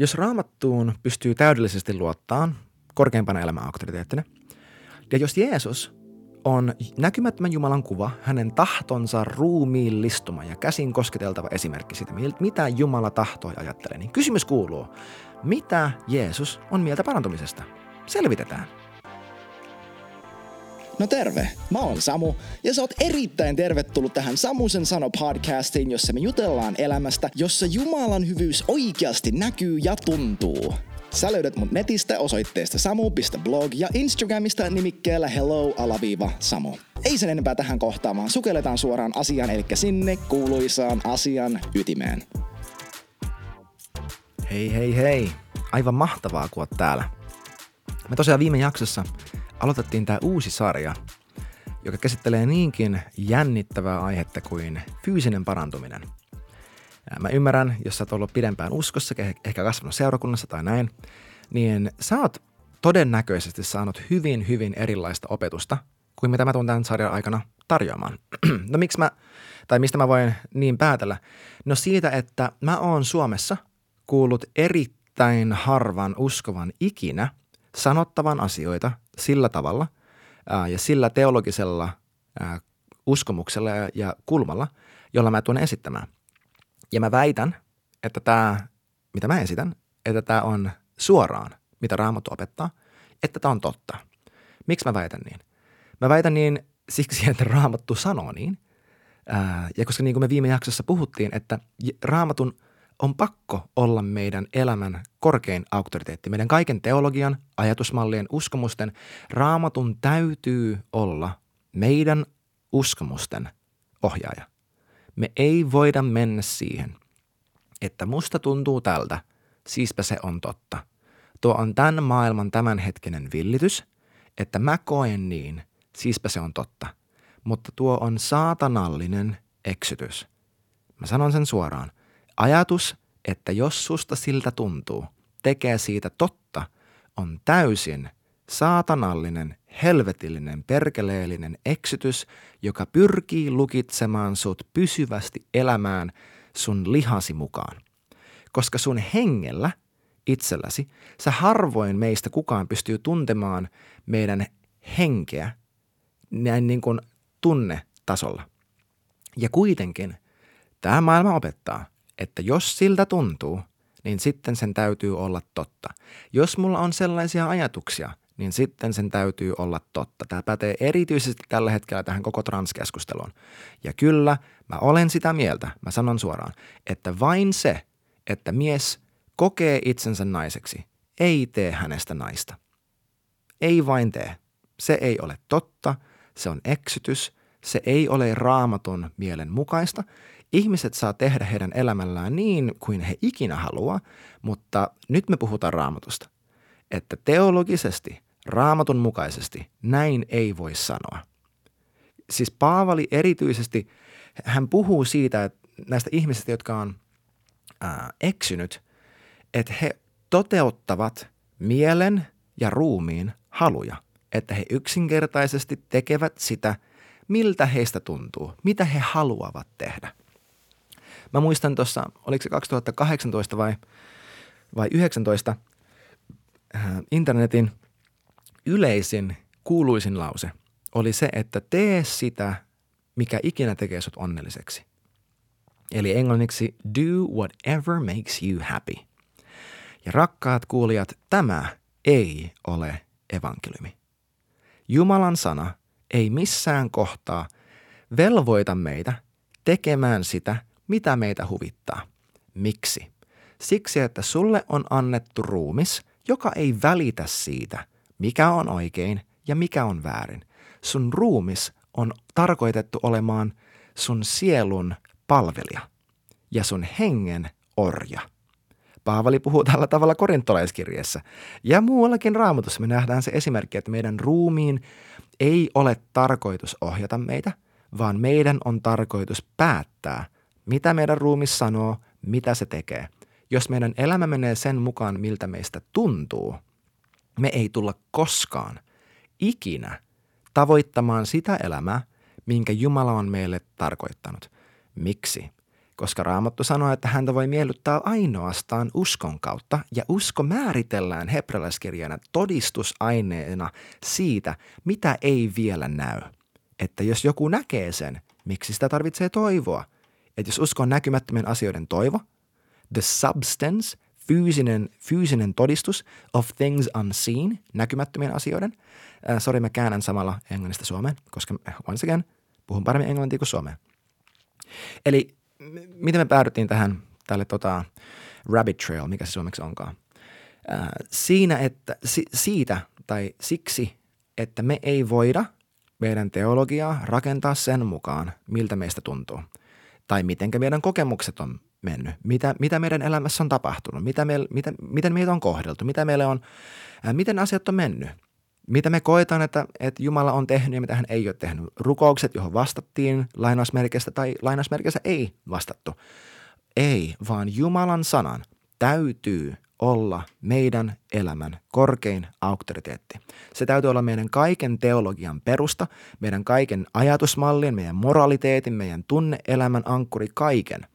Jos raamattuun pystyy täydellisesti luottaan korkeimpana elämän auktoriteettina, ja jos Jeesus on näkymättömän Jumalan kuva, hänen tahtonsa ruumiillistuma ja käsin kosketeltava esimerkki siitä, mitä Jumala tahtoi ajattelee, niin kysymys kuuluu, mitä Jeesus on mieltä parantumisesta? Selvitetään. No terve, mä oon Samu ja sä oot erittäin tervetullut tähän Samusen sano podcastiin, jossa me jutellaan elämästä, jossa Jumalan hyvyys oikeasti näkyy ja tuntuu. Sä löydät mut netistä osoitteesta samu.blog ja Instagramista nimikkeellä hello-samu. Ei sen enempää tähän kohtaamaan, sukelletaan suoraan asiaan, eli sinne kuuluisaan asian ytimeen. Hei hei hei, aivan mahtavaa kun oot täällä. Me tosiaan viime jaksossa aloitettiin tämä uusi sarja, joka käsittelee niinkin jännittävää aihetta kuin fyysinen parantuminen. Mä ymmärrän, jos sä oot ollut pidempään uskossa, ehkä kasvanut seurakunnassa tai näin, niin sä oot todennäköisesti saanut hyvin, hyvin erilaista opetusta kuin mitä mä tuun tämän sarjan aikana tarjoamaan. no miksi mä, tai mistä mä voin niin päätellä? No siitä, että mä oon Suomessa kuullut erittäin harvan uskovan ikinä sanottavan asioita sillä tavalla ää, ja sillä teologisella ää, uskomuksella ja, ja kulmalla, jolla mä tulen esittämään. Ja mä väitän, että tämä, mitä mä esitän, että tämä on suoraan, mitä Raamattu opettaa, että tämä on totta. Miksi mä väitän niin? Mä väitän niin siksi, että Raamattu sanoo niin. Ää, ja koska niin kuin me viime jaksossa puhuttiin, että Raamatun – on pakko olla meidän elämän korkein auktoriteetti. Meidän kaiken teologian, ajatusmallien, uskomusten, raamatun täytyy olla meidän uskomusten ohjaaja. Me ei voida mennä siihen, että musta tuntuu tältä, siispä se on totta. Tuo on tämän maailman tämänhetkinen villitys, että mä koen niin, siispä se on totta. Mutta tuo on saatanallinen eksytys. Mä sanon sen suoraan. Ajatus, että jos susta siltä tuntuu, tekee siitä totta, on täysin saatanallinen, helvetillinen, perkeleellinen eksytys, joka pyrkii lukitsemaan sut pysyvästi elämään sun lihasi mukaan. Koska sun hengellä, itselläsi, sä harvoin meistä kukaan pystyy tuntemaan meidän henkeä näin niin kuin tunnetasolla. Ja kuitenkin tämä maailma opettaa, että jos siltä tuntuu, niin sitten sen täytyy olla totta. Jos mulla on sellaisia ajatuksia, niin sitten sen täytyy olla totta. Tämä pätee erityisesti tällä hetkellä tähän koko transkeskusteluun. Ja kyllä, mä olen sitä mieltä, mä sanon suoraan, että vain se, että mies kokee itsensä naiseksi, ei tee hänestä naista. Ei vain tee. Se ei ole totta, se on eksytys, se ei ole raamatun mielen mukaista Ihmiset saa tehdä heidän elämällään niin kuin he ikinä haluaa, mutta nyt me puhutaan raamatusta. Että teologisesti, raamatun mukaisesti, näin ei voi sanoa. Siis Paavali erityisesti, hän puhuu siitä, että näistä ihmisistä, jotka on ää, eksynyt, että he toteuttavat mielen ja ruumiin haluja. Että he yksinkertaisesti tekevät sitä, miltä heistä tuntuu, mitä he haluavat tehdä. Mä muistan tuossa, oliko se 2018 vai, vai 19, äh, internetin yleisin kuuluisin lause oli se, että tee sitä, mikä ikinä tekee sut onnelliseksi. Eli englanniksi do whatever makes you happy. Ja rakkaat kuulijat, tämä ei ole evankeliumi. Jumalan sana ei missään kohtaa velvoita meitä tekemään sitä, mitä meitä huvittaa. Miksi? Siksi, että sulle on annettu ruumis, joka ei välitä siitä, mikä on oikein ja mikä on väärin. Sun ruumis on tarkoitettu olemaan sun sielun palvelija ja sun hengen orja. Paavali puhuu tällä tavalla korintolaiskirjeessä. Ja muuallakin raamatussa me nähdään se esimerkki, että meidän ruumiin ei ole tarkoitus ohjata meitä, vaan meidän on tarkoitus päättää – mitä meidän ruumis sanoo, mitä se tekee. Jos meidän elämä menee sen mukaan, miltä meistä tuntuu, me ei tulla koskaan, ikinä tavoittamaan sitä elämää, minkä Jumala on meille tarkoittanut. Miksi? koska Raamattu sanoo, että häntä voi miellyttää ainoastaan uskon kautta, ja usko määritellään hebrealaiskirjana todistusaineena siitä, mitä ei vielä näy. Että jos joku näkee sen, miksi sitä tarvitsee toivoa? Että jos usko on näkymättömien asioiden toivo, the substance, fyysinen, fyysinen todistus of things unseen, näkymättömien asioiden. Äh, sorry, mä käännän samalla englannista suomeen, koska once again, puhun paremmin englantia kuin suomea. Eli miten me päädyttiin tähän tälle tota, rabbit trail, mikä se suomeksi onkaan. Ää, siinä, että si, siitä tai siksi, että me ei voida meidän teologiaa rakentaa sen mukaan, miltä meistä tuntuu. Tai miten meidän kokemukset on mennyt, mitä, mitä meidän elämässä on tapahtunut, mitä me, mitä, miten meitä on kohdeltu, mitä meille on, ää, miten asiat on mennyt – mitä me koetaan, että, että Jumala on tehnyt ja mitä hän ei ole tehnyt. Rukoukset, johon vastattiin lainausmerkeistä tai lainausmerkeissä ei vastattu. Ei, vaan Jumalan sanan täytyy olla meidän elämän korkein auktoriteetti. Se täytyy olla meidän kaiken teologian perusta, meidän kaiken ajatusmallin, meidän moraliteetin, meidän tunneelämän ankkuri, kaiken.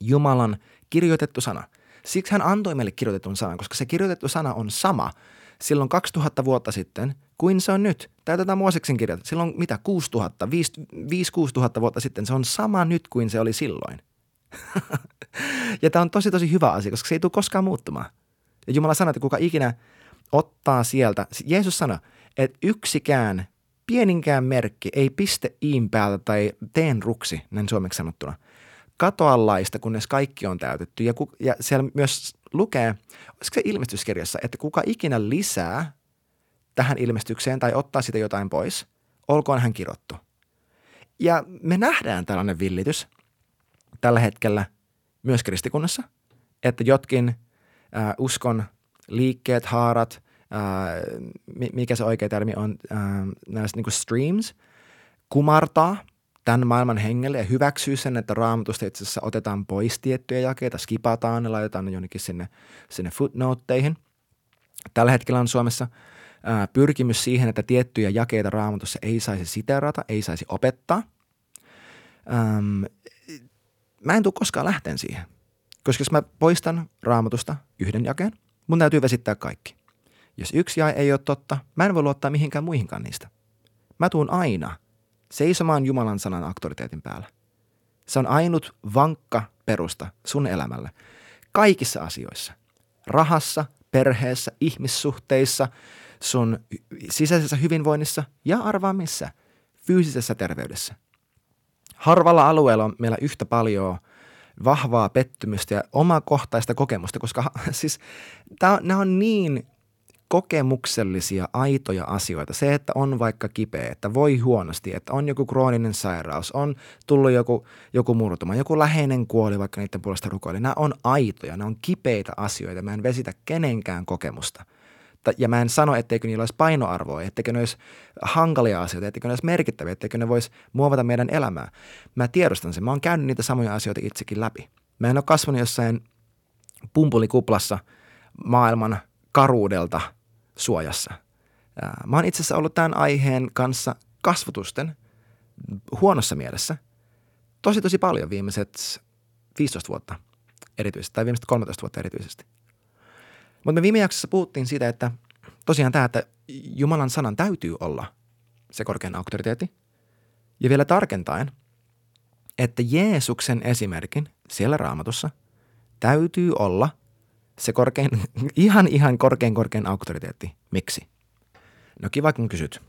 Jumalan kirjoitettu sana. Siksi hän antoi meille kirjoitetun sanan, koska se kirjoitettu sana on sama – silloin 2000 vuotta sitten kuin se on nyt. Täytetään Mooseksen kirjat. Silloin mitä, 6000, 5-6000 vuotta sitten. Se on sama nyt kuin se oli silloin. Ja tämä on tosi tosi hyvä asia, koska se ei tule koskaan muuttumaan. Ja Jumala sanoi, että kuka ikinä ottaa sieltä, Jeesus sanoi, että yksikään pieninkään merkki ei piste iin päältä tai teen ruksi, näin suomeksi sanottuna, katoa laista, kunnes kaikki on täytetty. Ja, ku, ja siellä myös lukee, olisiko se ilmestyskirjassa, että kuka ikinä lisää tähän ilmestykseen tai ottaa sitä jotain pois, olkoon hän kirottu. Ja me nähdään tällainen villitys tällä hetkellä myös kristikunnassa, että jotkin äh, uskon liikkeet, haarat, äh, mikä se oikea termi on, äh, näistä niin streams, kumartaa tämän maailman hengelle ja hyväksyy sen, että raamatusta itse asiassa otetaan pois tiettyjä jakeita, skipataan ja laitetaan ne jonnekin sinne, sinne footnoteihin. Tällä hetkellä on Suomessa ää, pyrkimys siihen, että tiettyjä jakeita raamatussa ei saisi siterata, ei saisi opettaa. Ähm, mä en tule koskaan lähteen siihen, koska jos mä poistan raamatusta yhden jakeen, mun täytyy vesittää kaikki. Jos yksi jae ei ole totta, mä en voi luottaa mihinkään muihinkaan niistä. Mä tuun aina – seisomaan Jumalan sanan auktoriteetin päällä. Se on ainut vankka perusta sun elämälle. Kaikissa asioissa. Rahassa, perheessä, ihmissuhteissa, sun sisäisessä hyvinvoinnissa ja arvaa missä. Fyysisessä terveydessä. Harvalla alueella on meillä yhtä paljon vahvaa pettymystä ja omakohtaista kokemusta, koska siis nämä on niin kokemuksellisia, aitoja asioita. Se, että on vaikka kipeä, että voi huonosti, että on joku krooninen sairaus, on tullut joku, joku murtuma, joku läheinen kuoli, vaikka niiden puolesta rukoili. Nämä on aitoja, nämä on kipeitä asioita. Mä en vesitä kenenkään kokemusta. Ja mä en sano, etteikö niillä olisi painoarvoa, etteikö ne olisi hankalia asioita, etteikö ne olisi merkittäviä, etteikö ne voisi muovata meidän elämää. Mä tiedostan sen. Mä oon käynyt niitä samoja asioita itsekin läpi. Mä en ole kasvanut jossain pumpulikuplassa maailman karuudelta – suojassa. Mä oon itse asiassa ollut tämän aiheen kanssa kasvotusten huonossa mielessä tosi tosi paljon viimeiset 15 vuotta erityisesti, tai viimeiset 13 vuotta erityisesti. Mutta me viime jaksossa puhuttiin siitä, että tosiaan tämä, että Jumalan sanan täytyy olla se korkein auktoriteetti. Ja vielä tarkentaen, että Jeesuksen esimerkin siellä raamatussa täytyy olla se korkein, ihan ihan korkein korkein auktoriteetti. Miksi? No kiva kun kysyt.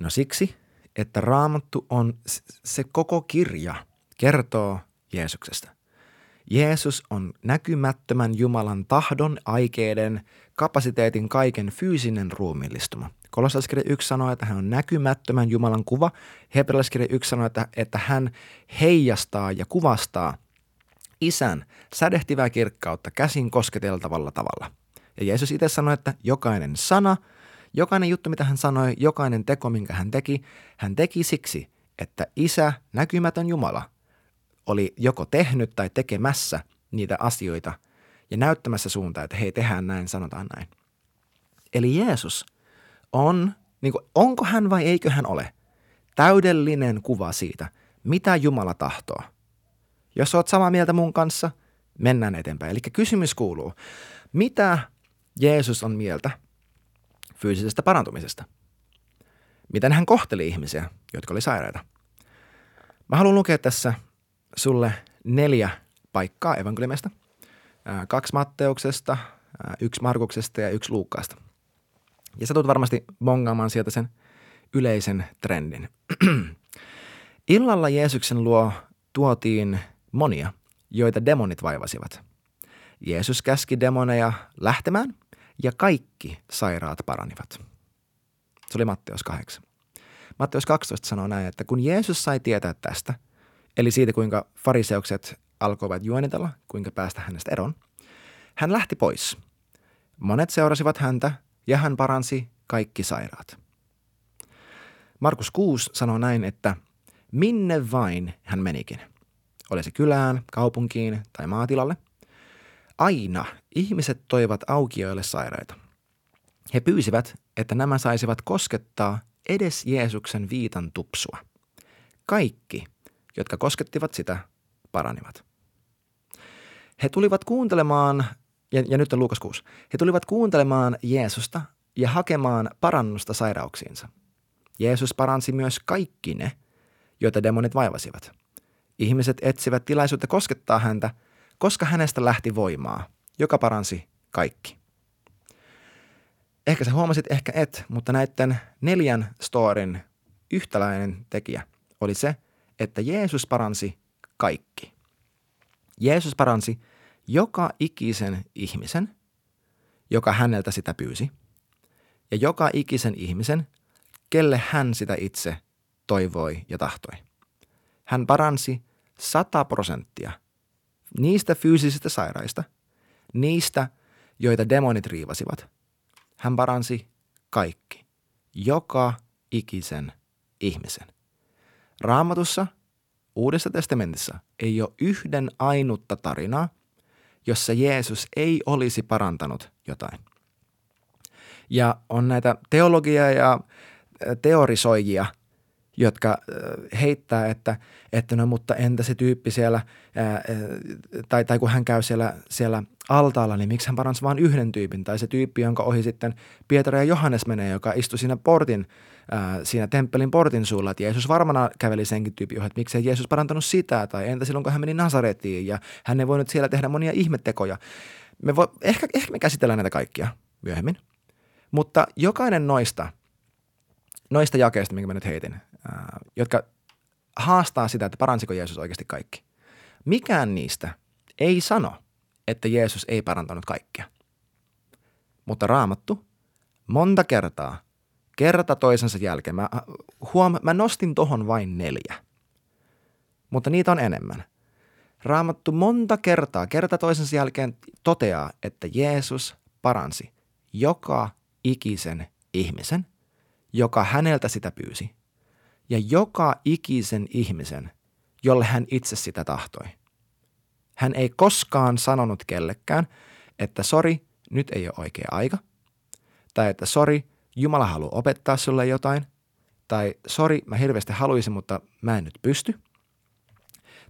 No siksi, että raamattu on, se koko kirja kertoo Jeesuksesta. Jeesus on näkymättömän Jumalan tahdon, aikeiden, kapasiteetin kaiken fyysinen ruumiillistuma. Kolossalaiskirja 1 sanoo, että hän on näkymättömän Jumalan kuva. Hebrealaiskirja 1 sanoo, että, että hän heijastaa ja kuvastaa isän sädehtivää kirkkautta käsin kosketeltavalla tavalla. Ja Jeesus itse sanoi, että jokainen sana, jokainen juttu, mitä hän sanoi, jokainen teko, minkä hän teki, hän teki siksi, että isä, näkymätön Jumala, oli joko tehnyt tai tekemässä niitä asioita ja näyttämässä suuntaan, että hei, tehdään näin, sanotaan näin. Eli Jeesus on, niin kuin, onko hän vai eikö hän ole, täydellinen kuva siitä, mitä Jumala tahtoo – Jos oot samaa mieltä mun kanssa, mennään eteenpäin. Eli kysymys kuuluu, mitä Jeesus on mieltä fyysisestä parantumisesta? Miten hän kohteli ihmisiä, jotka oli sairaita? Mä haluan lukea tässä sulle neljä paikkaa evankeliumista. Kaksi Matteuksesta, yksi Markuksesta ja yksi Luukkaasta. Ja sä tulet varmasti bongaamaan sieltä sen yleisen trendin. Illalla Jeesuksen luo tuotiin monia, joita demonit vaivasivat. Jeesus käski demoneja lähtemään ja kaikki sairaat paranivat. Se oli Matteus 8. Matteus 12 sanoo näin, että kun Jeesus sai tietää tästä, eli siitä kuinka fariseukset alkoivat juonitella, kuinka päästä hänestä eroon, hän lähti pois. Monet seurasivat häntä ja hän paransi kaikki sairaat. Markus 6 sanoo näin, että minne vain hän menikin. Oli se kylään, kaupunkiin tai maatilalle. Aina ihmiset toivat aukioille sairaita. He pyysivät, että nämä saisivat koskettaa edes Jeesuksen viitan tupsua. Kaikki, jotka koskettivat sitä, paranivat. He tulivat kuuntelemaan, ja, ja nyt on Luukas 6, he tulivat kuuntelemaan Jeesusta ja hakemaan parannusta sairauksiinsa. Jeesus paransi myös kaikki ne, joita demonit vaivasivat. Ihmiset etsivät tilaisuutta koskettaa häntä, koska hänestä lähti voimaa, joka paransi kaikki. Ehkä sä huomasit, ehkä et, mutta näiden neljän storin yhtäläinen tekijä oli se, että Jeesus paransi kaikki. Jeesus paransi joka ikisen ihmisen, joka häneltä sitä pyysi, ja joka ikisen ihmisen, kelle hän sitä itse toivoi ja tahtoi. Hän paransi 100 prosenttia niistä fyysisistä sairaista, niistä, joita demonit riivasivat. Hän paransi kaikki, joka ikisen ihmisen. Raamatussa, Uudessa testamentissa, ei ole yhden ainutta tarinaa, jossa Jeesus ei olisi parantanut jotain. Ja on näitä teologia ja teorisoijia, jotka heittää, että, että no mutta entä se tyyppi siellä, ää, tai, tai kun hän käy siellä, siellä altaalla, niin miksi hän paransi vain yhden tyypin, tai se tyyppi, jonka ohi sitten Pietari ja Johannes menee, joka istui siinä portin, ää, siinä temppelin portin suulla, että Jeesus varmana käveli senkin tyypin ohi, että miksei Jeesus parantanut sitä, tai entä silloin, kun hän meni Nasaretiin, ja hän ei voinut siellä tehdä monia ihmettekoja. Me voi, ehkä, ehkä me käsitellään näitä kaikkia myöhemmin, mutta jokainen noista – noista jakeista, minkä mä nyt heitin, ää, jotka haastaa sitä, että paransiko Jeesus oikeasti kaikki. Mikään niistä ei sano, että Jeesus ei parantanut kaikkea. Mutta raamattu monta kertaa, kerta toisensa jälkeen, mä, huom, mä nostin tohon vain neljä. Mutta niitä on enemmän. Raamattu monta kertaa, kerta toisensa jälkeen toteaa, että Jeesus paransi joka ikisen ihmisen – joka häneltä sitä pyysi, ja joka ikisen ihmisen, jolle hän itse sitä tahtoi. Hän ei koskaan sanonut kellekään, että sori, nyt ei ole oikea aika, tai että sori, Jumala haluaa opettaa sulle jotain, tai sori, mä hirveästi haluaisin, mutta mä en nyt pysty,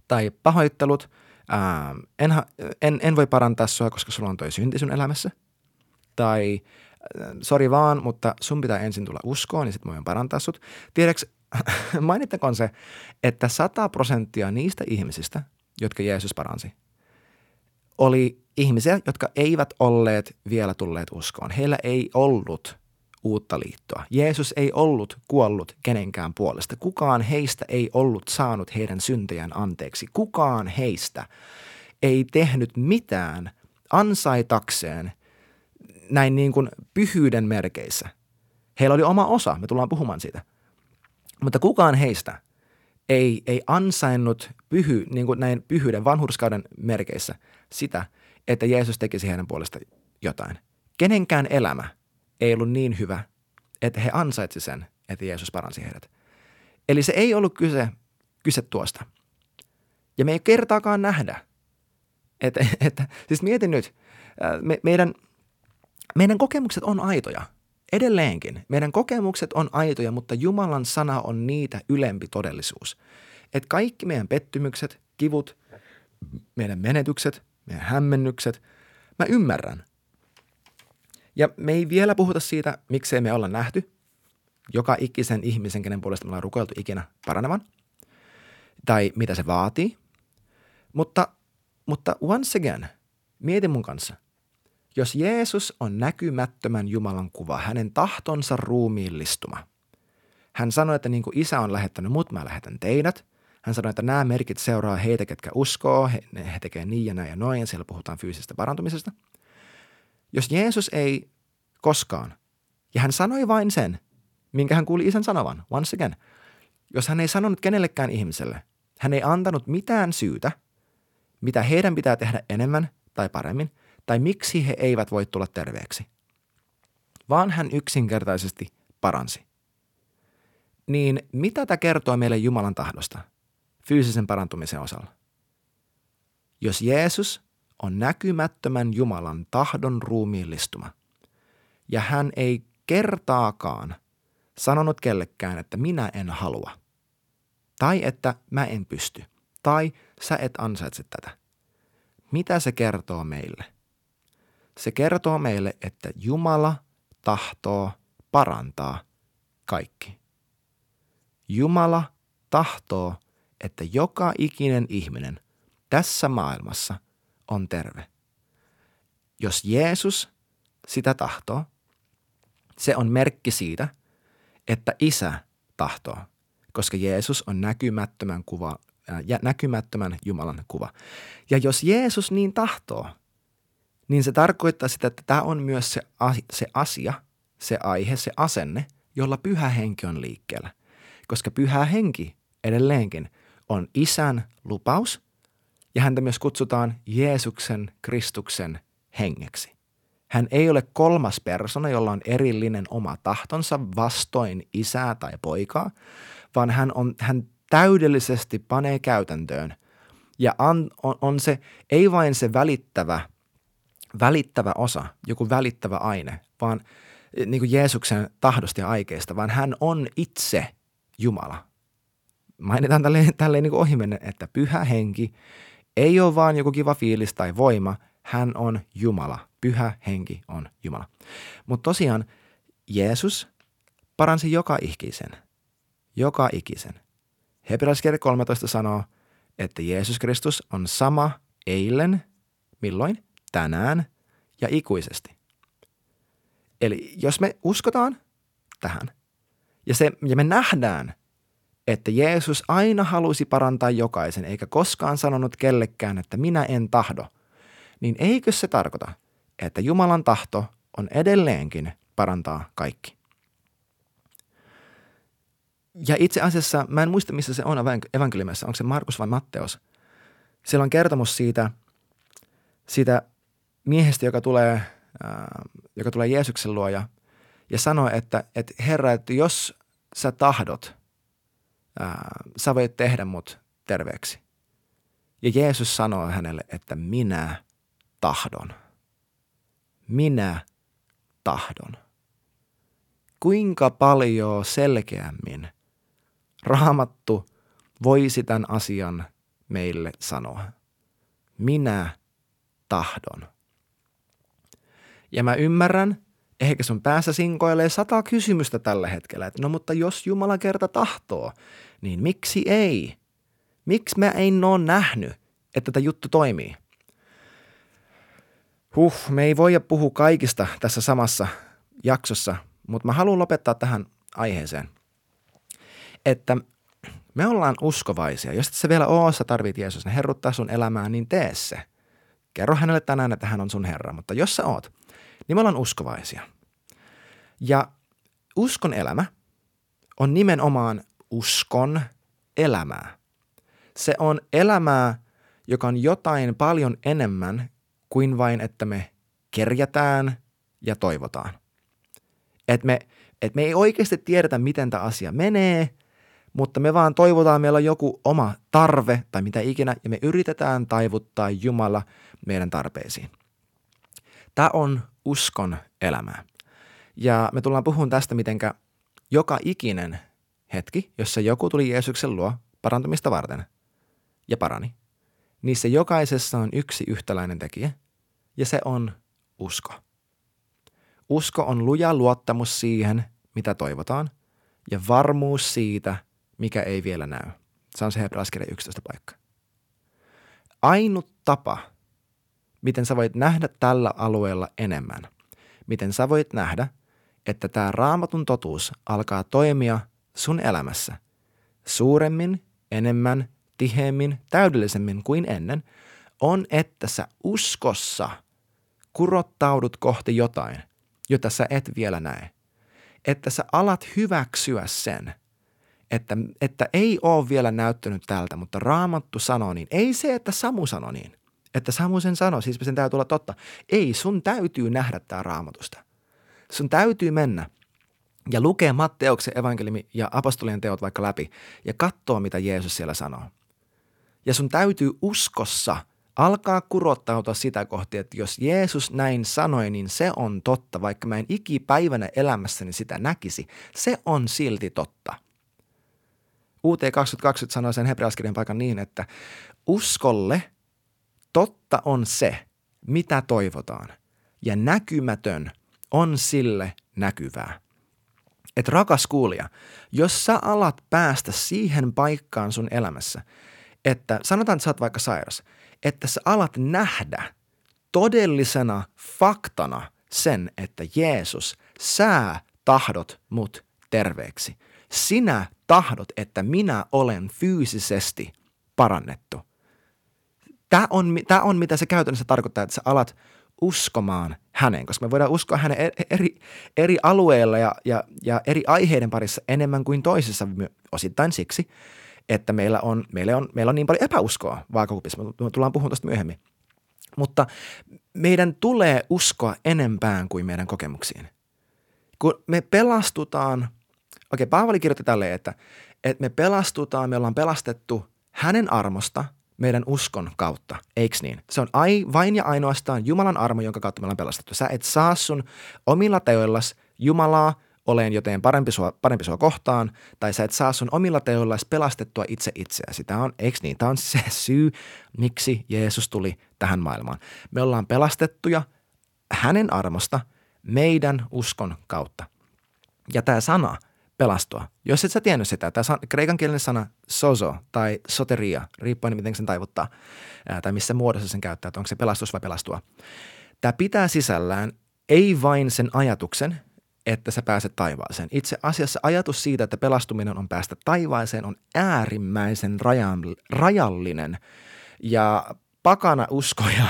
tai pahoittelut, ää, en, en, en voi parantaa sua, koska sulla on toi synti sun elämässä, tai sori vaan, mutta sun pitää ensin tulla uskoon, niin sitten voin parantaa sut. Tiedäks, mainittakoon se, että 100 prosenttia niistä ihmisistä, jotka Jeesus paransi, oli ihmisiä, jotka eivät olleet vielä tulleet uskoon. Heillä ei ollut uutta liittoa. Jeesus ei ollut kuollut kenenkään puolesta. Kukaan heistä ei ollut saanut heidän syntejään anteeksi. Kukaan heistä ei tehnyt mitään ansaitakseen näin niin kuin pyhyyden merkeissä. Heillä oli oma osa, me tullaan puhumaan siitä. Mutta kukaan heistä ei, ei ansainnut pyhy, niin kuin näin pyhyyden vanhurskauden merkeissä sitä, että Jeesus tekisi heidän puolesta jotain. Kenenkään elämä ei ollut niin hyvä, että he ansaitsi sen, että Jeesus paransi heidät. Eli se ei ollut kyse, kyse tuosta. Ja me ei kertaakaan nähdä, että, että siis mietin nyt, me, meidän – meidän kokemukset on aitoja. Edelleenkin. Meidän kokemukset on aitoja, mutta Jumalan sana on niitä ylempi todellisuus. Että kaikki meidän pettymykset, kivut, meidän menetykset, meidän hämmennykset. Mä ymmärrän. Ja me ei vielä puhuta siitä, miksei me olla nähty joka ikisen ihmisen, kenen puolesta me ollaan rukoiltu ikinä paranevan, tai mitä se vaatii. Mutta, mutta once again, mieti mun kanssa. Jos Jeesus on näkymättömän Jumalan kuva, hänen tahtonsa ruumiillistuma. Hän sanoi, että niin kuin isä on lähettänyt mut, mä lähetän teidät. Hän sanoi, että nämä merkit seuraa heitä, ketkä uskoo, he, he tekee niin ja näin ja noin, siellä puhutaan fyysisestä parantumisesta. Jos Jeesus ei koskaan, ja hän sanoi vain sen, minkä hän kuuli isän sanovan, once again. Jos hän ei sanonut kenellekään ihmiselle, hän ei antanut mitään syytä, mitä heidän pitää tehdä enemmän tai paremmin, tai miksi he eivät voi tulla terveeksi, vaan hän yksinkertaisesti paransi. Niin mitä tämä kertoo meille Jumalan tahdosta fyysisen parantumisen osalla? Jos Jeesus on näkymättömän Jumalan tahdon ruumiillistuma, ja hän ei kertaakaan – sanonut kellekään, että minä en halua. Tai että mä en pysty. Tai sä et ansaitse tätä. Mitä se kertoo meille? Se kertoo meille, että Jumala tahtoo parantaa kaikki. Jumala tahtoo, että joka ikinen ihminen tässä maailmassa on terve. Jos Jeesus sitä tahtoo, se on merkki siitä, että isä tahtoo, koska Jeesus on näkymättömän, kuva, äh, näkymättömän Jumalan kuva. Ja jos Jeesus niin tahtoo, niin se tarkoittaa sitä, että tämä on myös se, se asia, se aihe, se asenne, jolla pyhä henki on liikkeellä. Koska pyhä henki edelleenkin on isän lupaus ja häntä myös kutsutaan Jeesuksen Kristuksen hengeksi. Hän ei ole kolmas persona, jolla on erillinen oma tahtonsa vastoin isää tai poikaa, vaan hän, on, hän täydellisesti panee käytäntöön ja on, on, on se, ei vain se välittävä, välittävä osa, joku välittävä aine, vaan eh, niin kuin Jeesuksen tahdosta ja aikeista, vaan hän on itse Jumala. Mainitaan tälleen, tälleen niin ohimennen, että pyhä henki ei ole vaan joku kiva fiilis tai voima, hän on Jumala pyhä henki on Jumala. Mutta tosiaan Jeesus paransi joka ikisen. Joka ikisen. Hebrealaiskirja 13 sanoo, että Jeesus Kristus on sama eilen, milloin, tänään ja ikuisesti. Eli jos me uskotaan tähän ja, se, ja me nähdään, että Jeesus aina halusi parantaa jokaisen, eikä koskaan sanonut kellekään, että minä en tahdo, niin eikö se tarkoita – että Jumalan tahto on edelleenkin parantaa kaikki. Ja itse asiassa, mä en muista missä se on evankeliumissa, onko se Markus vai Matteos. Siellä on kertomus siitä, siitä miehestä, joka tulee, äh, joka tulee Jeesuksen luo ja, ja sanoo, että, että Herra, että jos sä tahdot, äh, sä voit tehdä mut terveeksi. Ja Jeesus sanoo hänelle, että minä tahdon minä tahdon. Kuinka paljon selkeämmin raamattu voisi tämän asian meille sanoa. Minä tahdon. Ja mä ymmärrän, ehkä sun päässä sinkoilee sata kysymystä tällä hetkellä, että no mutta jos Jumala kerta tahtoo, niin miksi ei? Miksi mä en ole nähnyt, että tämä juttu toimii? Huh, me ei voida puhua kaikista tässä samassa jaksossa, mutta mä haluan lopettaa tähän aiheeseen. Että me ollaan uskovaisia. Jos et sä vielä oo, sä tarvit Jeesus, ne herruttaa sun elämään, niin tee se. Kerro hänelle tänään, että hän on sun Herra. Mutta jos sä oot, niin me ollaan uskovaisia. Ja uskon elämä on nimenomaan uskon elämää. Se on elämää, joka on jotain paljon enemmän kuin vain, että me kerjätään ja toivotaan. Et me, et me ei oikeasti tiedetä, miten tämä asia menee, mutta me vaan toivotaan, meillä on joku oma tarve tai mitä ikinä, ja me yritetään taivuttaa Jumala meidän tarpeisiin. Tämä on uskon elämää. Ja me tullaan puhumaan tästä, mitenkä joka ikinen hetki, jossa joku tuli Jeesuksen luo parantumista varten ja parani, niissä jokaisessa on yksi yhtäläinen tekijä, ja se on usko. Usko on luja luottamus siihen, mitä toivotaan, ja varmuus siitä, mikä ei vielä näy. Se on se Hebraiskirja 11 paikka. Ainut tapa, miten sä voit nähdä tällä alueella enemmän, miten sä voit nähdä, että tämä raamatun totuus alkaa toimia sun elämässä suuremmin, enemmän, tiheemmin, täydellisemmin kuin ennen, on, että sä uskossa kurottaudut kohti jotain, jota sä et vielä näe. Että sä alat hyväksyä sen, että, että ei ole vielä näyttänyt tältä, mutta raamattu sanoo niin. Ei se, että Samu sanoi niin. Että Samu sen sanoi, siis sen täytyy olla totta. Ei, sun täytyy nähdä tämä raamatusta. Sun täytyy mennä ja lukea Matteuksen evankeliumi ja apostolien teot vaikka läpi ja katsoa, mitä Jeesus siellä sanoo. Ja sun täytyy uskossa alkaa kurottautua sitä kohti, että jos Jeesus näin sanoi, niin se on totta, vaikka mä en ikipäivänä elämässäni sitä näkisi. Se on silti totta. UT 2020 sanoi sen hebreaskirjan paikan niin, että uskolle totta on se, mitä toivotaan, ja näkymätön on sille näkyvää. Et rakas kuulija, jos sä alat päästä siihen paikkaan sun elämässä, että sanotaan, että sä oot vaikka sairas, että sä alat nähdä todellisena faktana sen, että Jeesus, sä tahdot mut terveeksi. Sinä tahdot, että minä olen fyysisesti parannettu. Tämä on, on mitä se käytännössä tarkoittaa, että sä alat uskomaan häneen, koska me voidaan uskoa hänen e-, eri, eri alueilla ja, ja, ja eri aiheiden parissa enemmän kuin toisessa, osittain siksi, että meillä on, meillä on, meillä on niin paljon epäuskoa vaakakupissa. Me tullaan puhumaan tuosta myöhemmin. Mutta meidän tulee uskoa enempään kuin meidän kokemuksiin. Kun me pelastutaan, okei Paavali kirjoitti tälleen, että, että me pelastutaan, me ollaan pelastettu hänen armosta – meidän uskon kautta, eiks niin? Se on ai, vain ja ainoastaan Jumalan armo, jonka kautta me ollaan pelastettu. Sä et saa sun omilla teoillas Jumalaa olen joten parempi sua, parempi sua kohtaan, tai sä et saa sun omilla teoillasi pelastettua itse itseäsi. Tämä on, eikö niin? Tämä on se syy, miksi Jeesus tuli tähän maailmaan. Me ollaan pelastettuja hänen armosta meidän uskon kautta. Ja tämä sana pelastua. Jos et sä tiennyt sitä, tämä kreikan kielinen sana sozo tai soteria, riippuen miten sen taivuttaa, tai missä muodossa sen käyttää, että onko se pelastus vai pelastua. Tämä pitää sisällään ei vain sen ajatuksen, että sä pääset taivaaseen. Itse asiassa ajatus siitä, että pelastuminen on päästä taivaaseen, on äärimmäisen rajallinen ja pakana uskoja,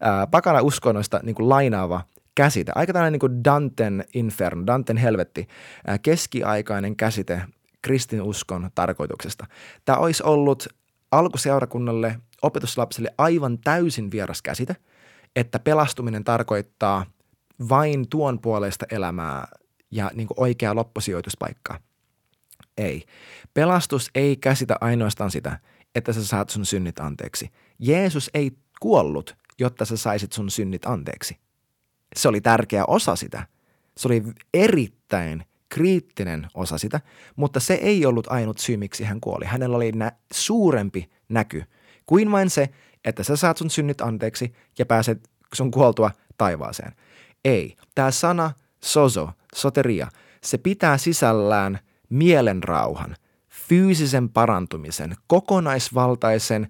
ää, pakana uskonnoista niin kuin lainaava käsite. Aika tällainen niin kuin Danten inferno, Danten helvetti, keskiaikainen käsite kristinuskon tarkoituksesta. Tämä olisi ollut alkuseurakunnalle, opetuslapsille aivan täysin vieras käsite, että pelastuminen tarkoittaa – vain tuon puolesta elämää ja niin kuin oikea loppusijoituspaikka. Ei. Pelastus ei käsitä ainoastaan sitä, että sä saat sun synnit anteeksi. Jeesus ei kuollut, jotta sä saisit sun synnit anteeksi. Se oli tärkeä osa sitä. Se oli erittäin kriittinen osa sitä, mutta se ei ollut ainut syy, miksi hän kuoli. Hänellä oli nä- suurempi näky kuin vain se, että sä saat sun synnit anteeksi ja pääset sun kuoltua taivaaseen. Ei. Tämä sana sozo, soteria, se pitää sisällään mielenrauhan, fyysisen parantumisen, kokonaisvaltaisen,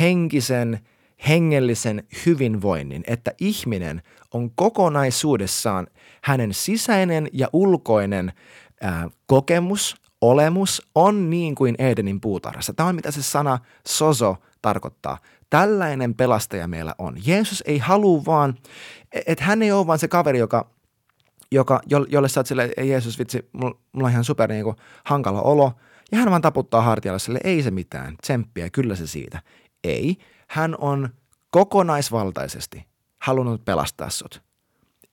henkisen, hengellisen hyvinvoinnin, että ihminen on kokonaisuudessaan hänen sisäinen ja ulkoinen ää, kokemus, olemus on niin kuin Edenin puutarhassa. Tämä on mitä se sana sozo tarkoittaa. Tällainen pelastaja meillä on. Jeesus ei halua vaan, että hän ei ole vaan se kaveri, joka, joka, jolle sä oot sille, ei Jeesus vitsi, mulla, mulla on ihan super niin kuin, hankala olo. Ja hän vaan taputtaa hartialle sille, ei se mitään, tsemppiä, kyllä se siitä. Ei, hän on kokonaisvaltaisesti halunnut pelastaa sut.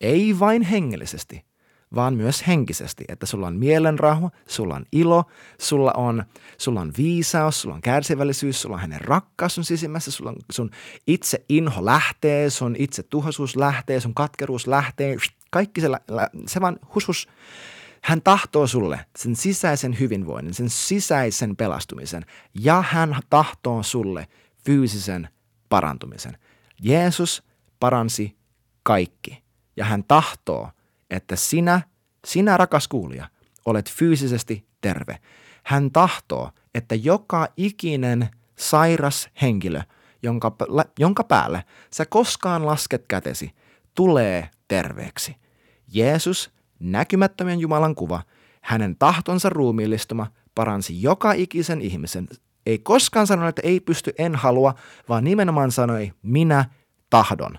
Ei vain hengellisesti, vaan myös henkisesti, että sulla on mielenrauha, sulla on ilo, sulla on, sulla on viisaus, sulla on kärsivällisyys, sulla on hänen rakkaus sun sisimmässä, sulla on sun itse inho lähtee, sun itse tuhoisuus lähtee, sun katkeruus lähtee, kaikki se, se vaan husus. Hän tahtoo sulle sen sisäisen hyvinvoinnin, sen sisäisen pelastumisen ja hän tahtoo sulle fyysisen parantumisen. Jeesus paransi kaikki ja hän tahtoo, että sinä, sinä rakas kuulija, olet fyysisesti terve. Hän tahtoo, että joka ikinen sairas henkilö, jonka, jonka päälle sä koskaan lasket kätesi, tulee terveeksi. Jeesus, näkymättömän Jumalan kuva, hänen tahtonsa ruumiillistuma, paransi joka ikisen ihmisen. Ei koskaan sanonut, että ei pysty, en halua, vaan nimenomaan sanoi, minä tahdon.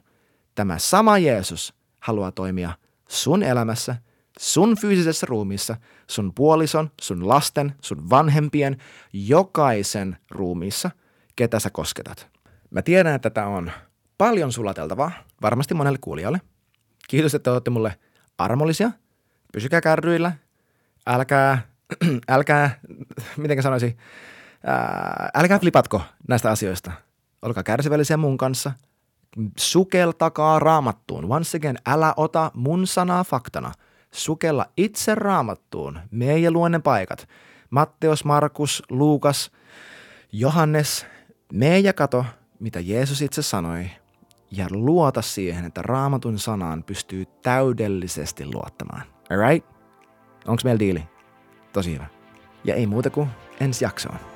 Tämä sama Jeesus haluaa toimia sun elämässä, sun fyysisessä ruumiissa, sun puolison, sun lasten, sun vanhempien, jokaisen ruumiissa, ketä sä kosketat. Mä tiedän, että tämä on paljon sulateltavaa, varmasti monelle kuulijalle. Kiitos, että olette mulle armollisia. Pysykää kärryillä. Älkää, älkää, miten sanoisin, ää, älkää flipatko näistä asioista. Olkaa kärsivällisiä mun kanssa. Sukeltakaa raamattuun. Once again, älä ota mun sanaa faktana. Sukella itse raamattuun. Meidän luonne paikat. Matteus, Markus, Luukas, Johannes. Ja kato, mitä Jeesus itse sanoi, ja luota siihen, että raamatun sanaan pystyy täydellisesti luottamaan. Alright? Onks meillä diili? Tosi hyvä. Ja ei muuta kuin ensi jaksoon.